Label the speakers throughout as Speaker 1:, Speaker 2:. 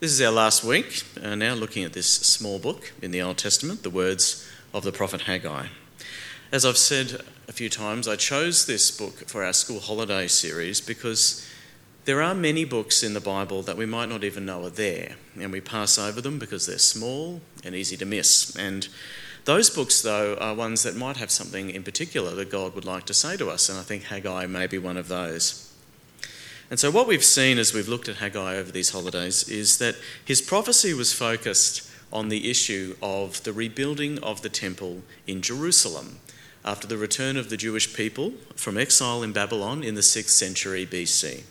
Speaker 1: This is our last week, uh, now looking at this small book in the Old Testament, the words of the prophet Haggai. As I've said a few times, I chose this book for our school holiday series because there are many books in the Bible that we might not even know are there, and we pass over them because they're small and easy to miss. And those books, though, are ones that might have something in particular that God would like to say to us, and I think Haggai may be one of those. And so, what we've seen as we've looked at Haggai over these holidays is that his prophecy was focused on the issue of the rebuilding of the temple in Jerusalem after the return of the Jewish people from exile in Babylon in the 6th century BC.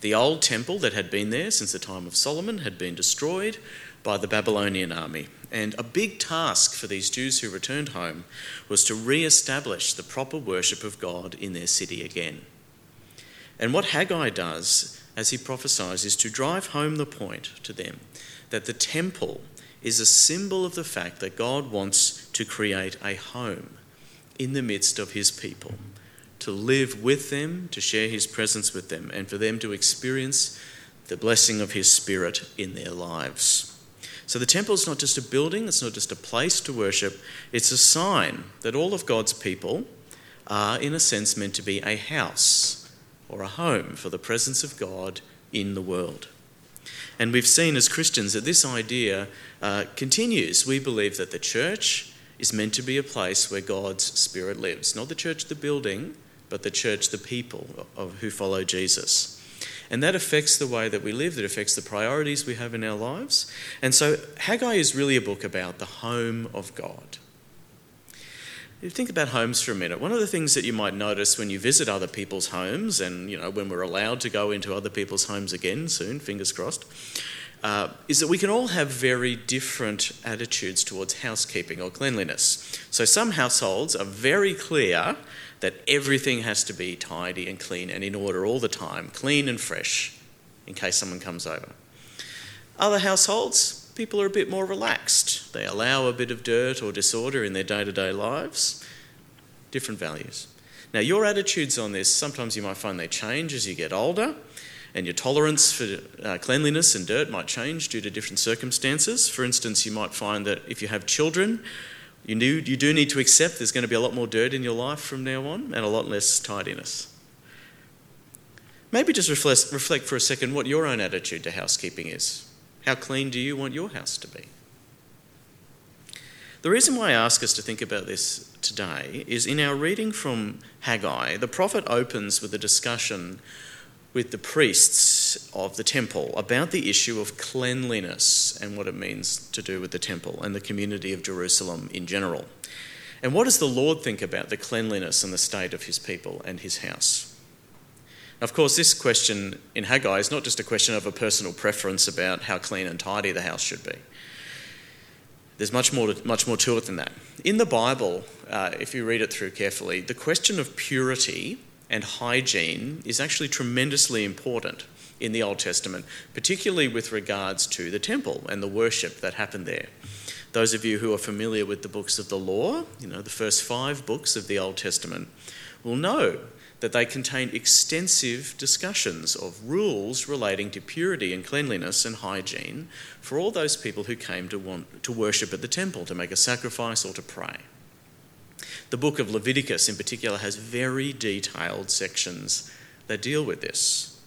Speaker 1: The old temple that had been there since the time of Solomon had been destroyed by the Babylonian army. And a big task for these Jews who returned home was to re establish the proper worship of God in their city again. And what Haggai does as he prophesies is to drive home the point to them that the temple is a symbol of the fact that God wants to create a home in the midst of his people, to live with them, to share his presence with them, and for them to experience the blessing of his spirit in their lives. So the temple is not just a building, it's not just a place to worship, it's a sign that all of God's people are, in a sense, meant to be a house or a home for the presence of God in the world. And we've seen as Christians that this idea uh, continues. We believe that the church is meant to be a place where God's Spirit lives. Not the church, the building, but the church, the people of, who follow Jesus. And that affects the way that we live, that affects the priorities we have in our lives. And so Haggai is really a book about the home of God. Think about homes for a minute. One of the things that you might notice when you visit other people's homes, and you know when we're allowed to go into other people's homes again soon, fingers crossed, uh, is that we can all have very different attitudes towards housekeeping or cleanliness. So some households are very clear that everything has to be tidy and clean and in order all the time, clean and fresh, in case someone comes over. Other households, people are a bit more relaxed. They allow a bit of dirt or disorder in their day to day lives. Different values. Now, your attitudes on this, sometimes you might find they change as you get older, and your tolerance for uh, cleanliness and dirt might change due to different circumstances. For instance, you might find that if you have children, you do, you do need to accept there's going to be a lot more dirt in your life from now on and a lot less tidiness. Maybe just reflect, reflect for a second what your own attitude to housekeeping is. How clean do you want your house to be? The reason why I ask us to think about this today is in our reading from Haggai, the prophet opens with a discussion with the priests of the temple about the issue of cleanliness and what it means to do with the temple and the community of Jerusalem in general. And what does the Lord think about the cleanliness and the state of his people and his house? Of course, this question in Haggai is not just a question of a personal preference about how clean and tidy the house should be. There's much more to, much more to it than that. In the Bible, uh, if you read it through carefully, the question of purity and hygiene is actually tremendously important in the Old Testament, particularly with regards to the temple and the worship that happened there. Those of you who are familiar with the books of the law, you know, the first five books of the Old Testament, will know that they contain extensive discussions of rules relating to purity and cleanliness and hygiene for all those people who came to want to worship at the temple, to make a sacrifice or to pray. The book of Leviticus, in particular, has very detailed sections that deal with this.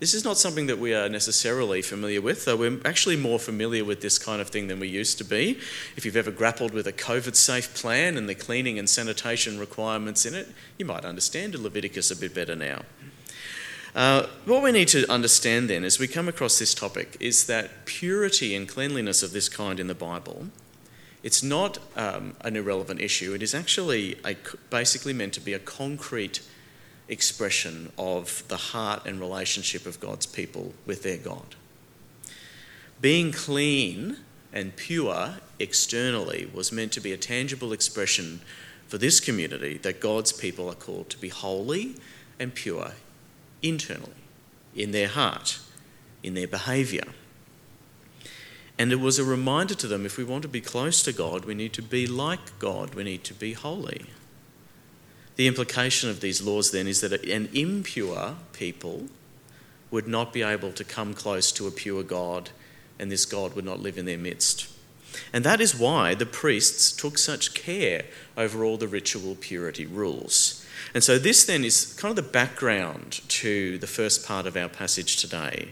Speaker 1: This is not something that we are necessarily familiar with, though we're actually more familiar with this kind of thing than we used to be. If you've ever grappled with a COVID safe plan and the cleaning and sanitation requirements in it, you might understand Leviticus a bit better now. Uh, what we need to understand then as we come across this topic is that purity and cleanliness of this kind in the Bible, it's not um, an irrelevant issue. It is actually a, basically meant to be a concrete expression of the heart and relationship of God's people with their God. Being clean and pure externally was meant to be a tangible expression for this community that God's people are called to be holy and pure internally, in their heart, in their behaviour. And it was a reminder to them if we want to be close to God, we need to be like God, we need to be holy. The implication of these laws then is that an impure people would not be able to come close to a pure God, and this God would not live in their midst. And that is why the priests took such care over all the ritual purity rules. And so, this then is kind of the background to the first part of our passage today.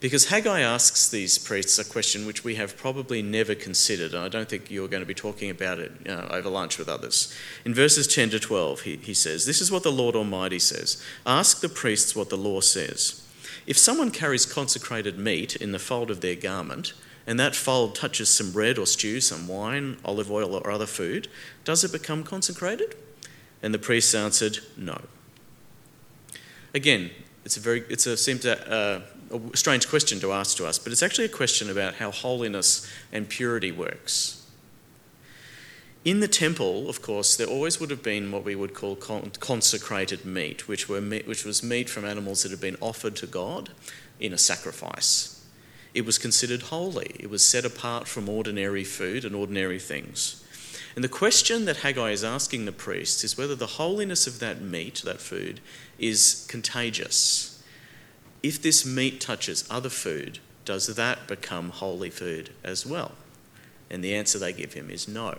Speaker 1: Because Haggai asks these priests a question which we have probably never considered, and I don't think you're going to be talking about it uh, over lunch with others. In verses 10 to 12, he, he says, This is what the Lord Almighty says Ask the priests what the law says. If someone carries consecrated meat in the fold of their garment, and that fold touches some bread or stew, some wine, olive oil, or other food, does it become consecrated? And the priests answered, No. Again, it's a very, it's a, seems a, uh, a strange question to ask to us, but it's actually a question about how holiness and purity works. In the temple, of course, there always would have been what we would call consecrated meat, which, were meat, which was meat from animals that had been offered to God in a sacrifice. It was considered holy, it was set apart from ordinary food and ordinary things. And the question that Haggai is asking the priests is whether the holiness of that meat, that food, is contagious. If this meat touches other food, does that become holy food as well? And the answer they give him is no.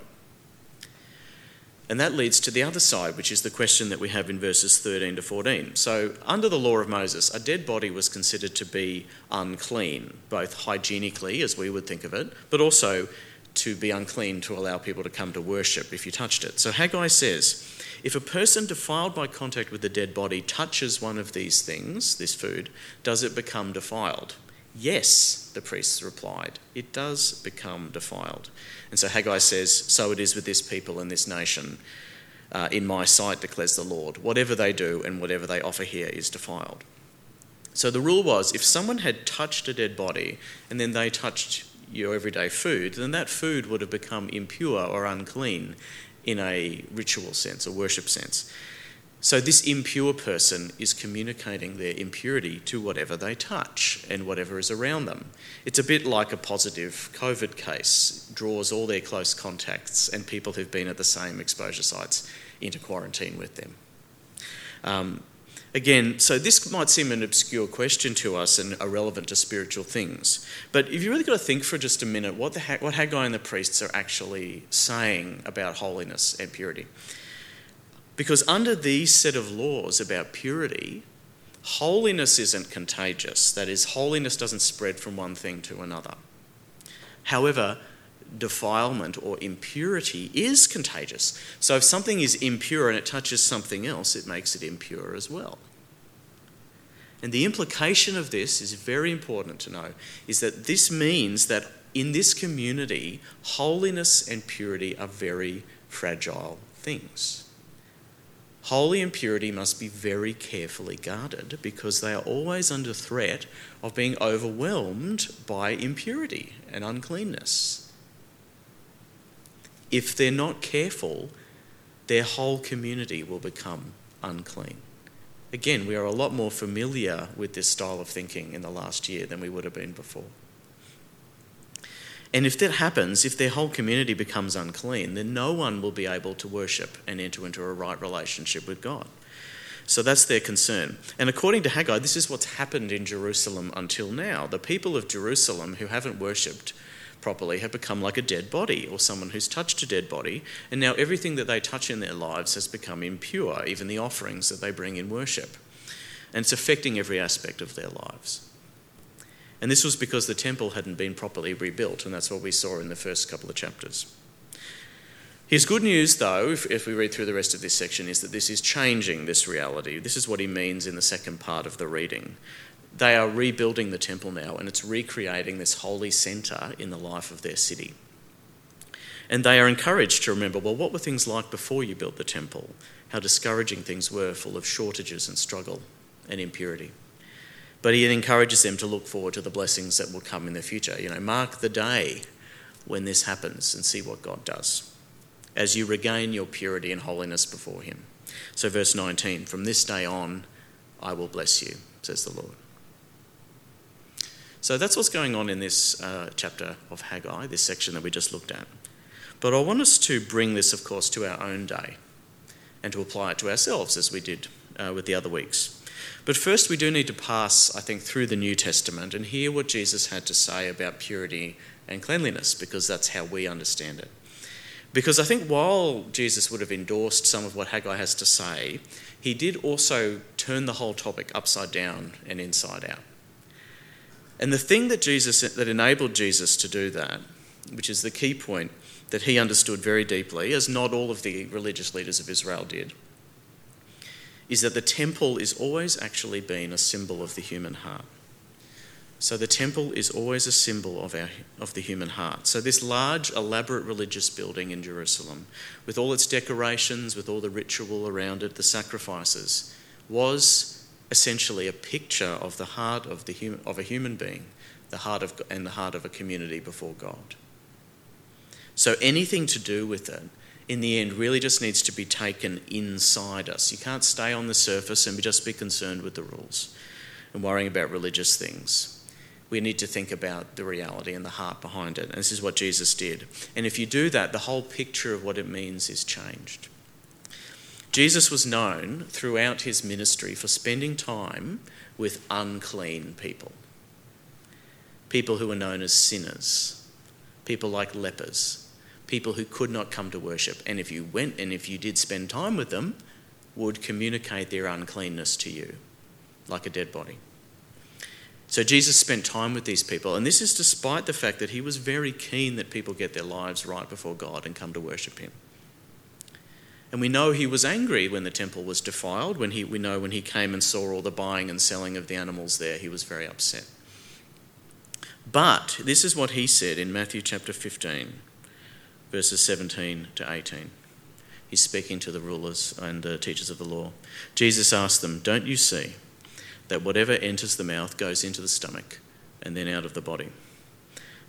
Speaker 1: And that leads to the other side, which is the question that we have in verses 13 to 14. So, under the law of Moses, a dead body was considered to be unclean, both hygienically, as we would think of it, but also to be unclean to allow people to come to worship if you touched it. So Haggai says, if a person defiled by contact with a dead body touches one of these things, this food, does it become defiled? Yes, the priests replied, it does become defiled. And so Haggai says, So it is with this people and this nation. Uh, in my sight, declares the Lord. Whatever they do and whatever they offer here is defiled. So the rule was if someone had touched a dead body and then they touched your everyday food, then that food would have become impure or unclean in a ritual sense, a worship sense. So, this impure person is communicating their impurity to whatever they touch and whatever is around them. It's a bit like a positive COVID case, draws all their close contacts and people who've been at the same exposure sites into quarantine with them. Um, Again, so this might seem an obscure question to us and irrelevant to spiritual things. But if you really got to think for just a minute what, the, what Haggai and the priests are actually saying about holiness and purity. Because under these set of laws about purity, holiness isn't contagious. That is, holiness doesn't spread from one thing to another. However, defilement or impurity is contagious. So if something is impure and it touches something else, it makes it impure as well. And the implication of this is very important to know is that this means that in this community, holiness and purity are very fragile things. Holy and purity must be very carefully guarded because they are always under threat of being overwhelmed by impurity and uncleanness if they're not careful, their whole community will become unclean. Again, we are a lot more familiar with this style of thinking in the last year than we would have been before. And if that happens, if their whole community becomes unclean, then no one will be able to worship and enter into a right relationship with God. So that's their concern. And according to Haggai, this is what's happened in Jerusalem until now. The people of Jerusalem who haven't worshipped properly have become like a dead body or someone who's touched a dead body, and now everything that they touch in their lives has become impure, even the offerings that they bring in worship. And it's affecting every aspect of their lives. And this was because the temple hadn't been properly rebuilt, and that's what we saw in the first couple of chapters. His good news, though, if, if, we read through the rest of this section, is that this is changing this reality. This is what he means in the second part of the reading they are rebuilding the temple now and it's recreating this holy centre in the life of their city. And they are encouraged to remember well, what were things like before you built the temple? How discouraging things were, full of shortages and struggle and impurity. But he encourages them to look forward to the blessings that will come in the future. You know, mark the day when this happens and see what God does as you regain your purity and holiness before him. So, verse 19 From this day on, I will bless you, says the Lord. So that's what's going on in this uh, chapter of Haggai, this section that we just looked at. But I want us to bring this, of course, to our own day and to apply it to ourselves as we did uh, with the other weeks. But first, we do need to pass, I think, through the New Testament and hear what Jesus had to say about purity and cleanliness, because that's how we understand it. Because I think while Jesus would have endorsed some of what Haggai has to say, he did also turn the whole topic upside down and inside out. And the thing that Jesus that enabled Jesus to do that, which is the key point that he understood very deeply, as not all of the religious leaders of Israel did, is that the temple is always actually been a symbol of the human heart. So the temple is always a symbol of, our, of the human heart. So this large, elaborate religious building in Jerusalem, with all its decorations, with all the ritual around it, the sacrifices, was essentially a picture of the heart of, the hum, of a human being, the heart of, and the heart of a community before God. So anything to do with it in the end really just needs to be taken inside us. You can't stay on the surface and just be concerned with the rules and worrying about religious things. We need to think about the reality and the heart behind it. And this is what Jesus did. And if you do that, the whole picture of what it means is changed. Jesus was known throughout his ministry for spending time with unclean people, people who were known as sinners, people like lepers, people who could not come to worship. And if you went and if you did spend time with them, would communicate their uncleanness to you like a dead body. So Jesus spent time with these people, and this is despite the fact that he was very keen that people get their lives right before God and come to worship him. And we know he was angry when the temple was defiled. When he, we know when he came and saw all the buying and selling of the animals there, he was very upset. But this is what he said in Matthew chapter 15 verses 17 to 18. He's speaking to the rulers and the teachers of the law. Jesus asked them, Don't you see that whatever enters the mouth goes into the stomach and then out of the body?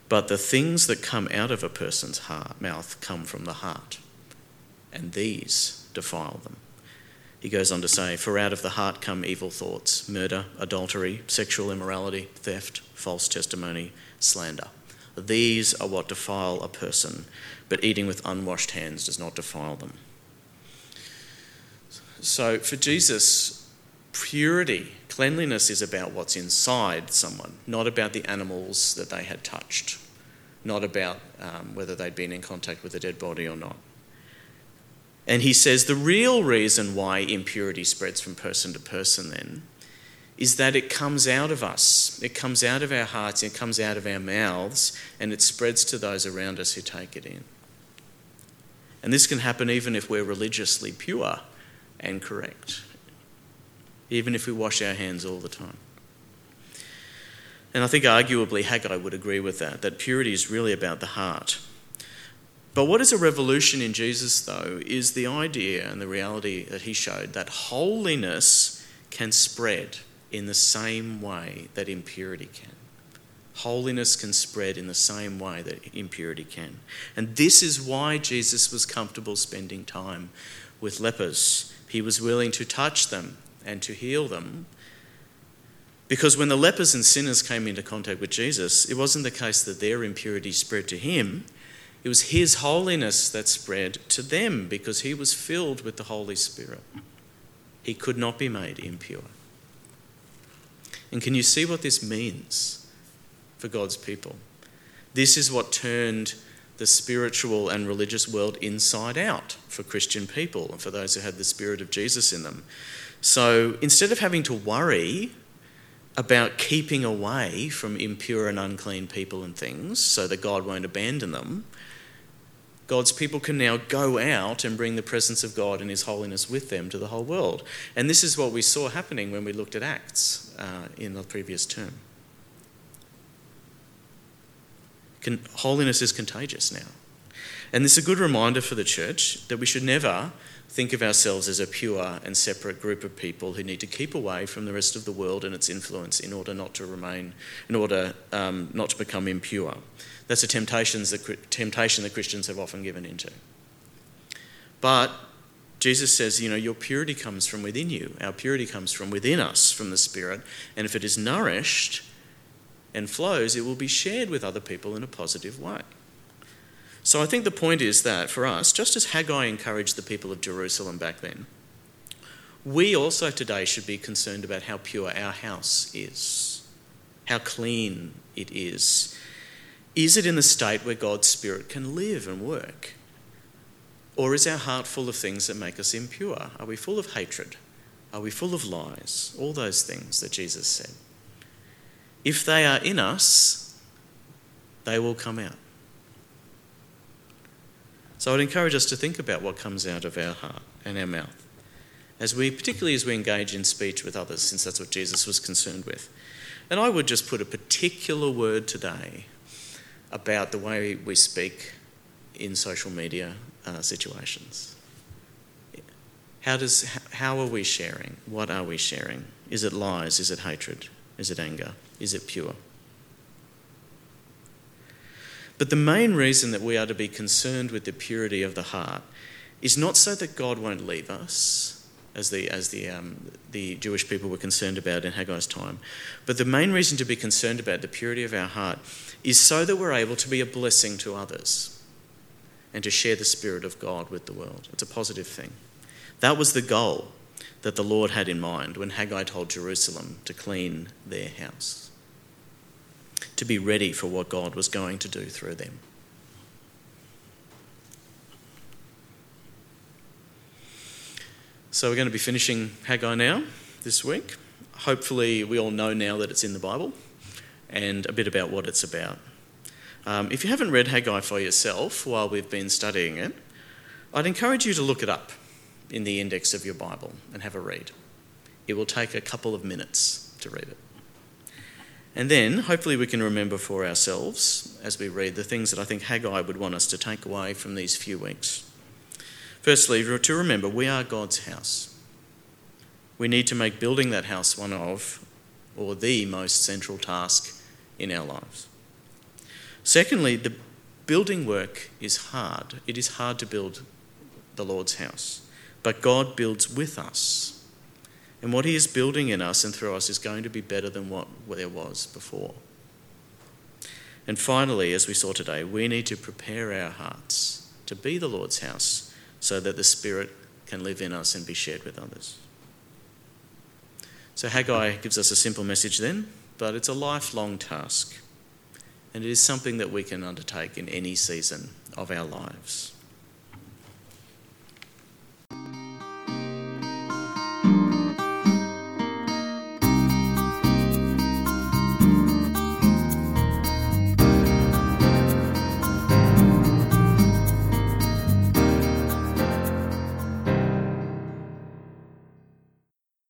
Speaker 1: But the things that come out of a person's heart, mouth come from the heart, and these defile them. He goes on to say, For out of the heart come evil thoughts, murder, adultery, sexual immorality, theft, false testimony, slander. These are what defile a person, but eating with unwashed hands does not defile them. So for Jesus, purity, cleanliness is about what's inside someone, not about the animals that they had touched, not about um, whether they'd been in contact with a dead body or not. And he says the real reason why impurity spreads from person to person then is that it comes out of us. It comes out of our hearts, it comes out of our mouths, and it spreads to those around us who take it in. And this can happen even if we're religiously pure and correct, even if we wash our hands all the time. And I think arguably Haggai would agree with that, that purity is really about the heart. But what is a revolution in Jesus, though, is the idea and the reality that he showed that holiness can spread in the same way that impurity can. Holiness can spread in the same way that impurity can. And this is why Jesus was comfortable spending time with lepers. He was willing to touch them and to heal them. Because when the lepers and sinners came into contact with Jesus, it wasn't the case that their impurity spread to him. It was his holiness that spread to them because he was filled with the Holy Spirit. He could not be made impure. And can you see what this means for God's people? This is what turned the spiritual and religious world inside out for Christian people and for those who had the Spirit of Jesus in them. So instead of having to worry about keeping away from impure and unclean people and things so that God won't abandon them, God's people can now go out and bring the presence of God and His holiness with them to the whole world. And this is what we saw happening when we looked at Acts uh, in the previous term. Con- holiness is contagious now. And this is a good reminder for the church that we should never think of ourselves as a pure and separate group of people who need to keep away from the rest of the world and its influence in order not to remain, in order um, not to become impure. That's a temptation that Christians have often given into. But Jesus says, you know, your purity comes from within you. Our purity comes from within us, from the Spirit. And if it is nourished and flows, it will be shared with other people in a positive way. So I think the point is that for us, just as Haggai encouraged the people of Jerusalem back then, we also today should be concerned about how pure our house is, how clean it is. Is it in the state where God's Spirit can live and work? Or is our heart full of things that make us impure? Are we full of hatred? Are we full of lies? All those things that Jesus said. If they are in us, they will come out. So I'd encourage us to think about what comes out of our heart and our mouth, as we, particularly as we engage in speech with others, since that's what Jesus was concerned with. And I would just put a particular word today about the way we speak in social media uh, situations. How, does, how are we sharing? What are we sharing? Is it lies? Is it hatred? Is it anger? Is it pure? But the main reason that we are to be concerned with the purity of the heart is not so that God won't leave us, as the, as the, um, the Jewish people were concerned about in Haggai's time, but the main reason to be concerned about the purity of our heart is so that we're able to be a blessing to others and to share the Spirit of God with the world. It's a positive thing. That was the goal that the Lord had in mind when Haggai told Jerusalem to clean their house, to be ready for what God was going to do through them. So we're going to be finishing Haggai now this week. Hopefully, we all know now that it's in the Bible and a bit about what it's about. Um, if you haven't read Haggai for yourself while we've been studying it, I'd encourage you to look it up in the index of your Bible and have a read. It will take a couple of minutes to read it. And then, hopefully, we can remember for ourselves as we read the things that I think Haggai would want us to take away from these few weeks. Firstly, to remember we are God's house. We need to make building that house one of, or the most central task in our lives. Secondly, the building work is hard. It is hard to build the Lord's house, but God builds with us. And what He is building in us and through us is going to be better than what there was before. And finally, as we saw today, we need to prepare our hearts to be the Lord's house so that the Spirit can live in us and be shared with others. So Haggai gives us a simple message then, but it's a lifelong task and it is something that we can undertake in any season of our lives.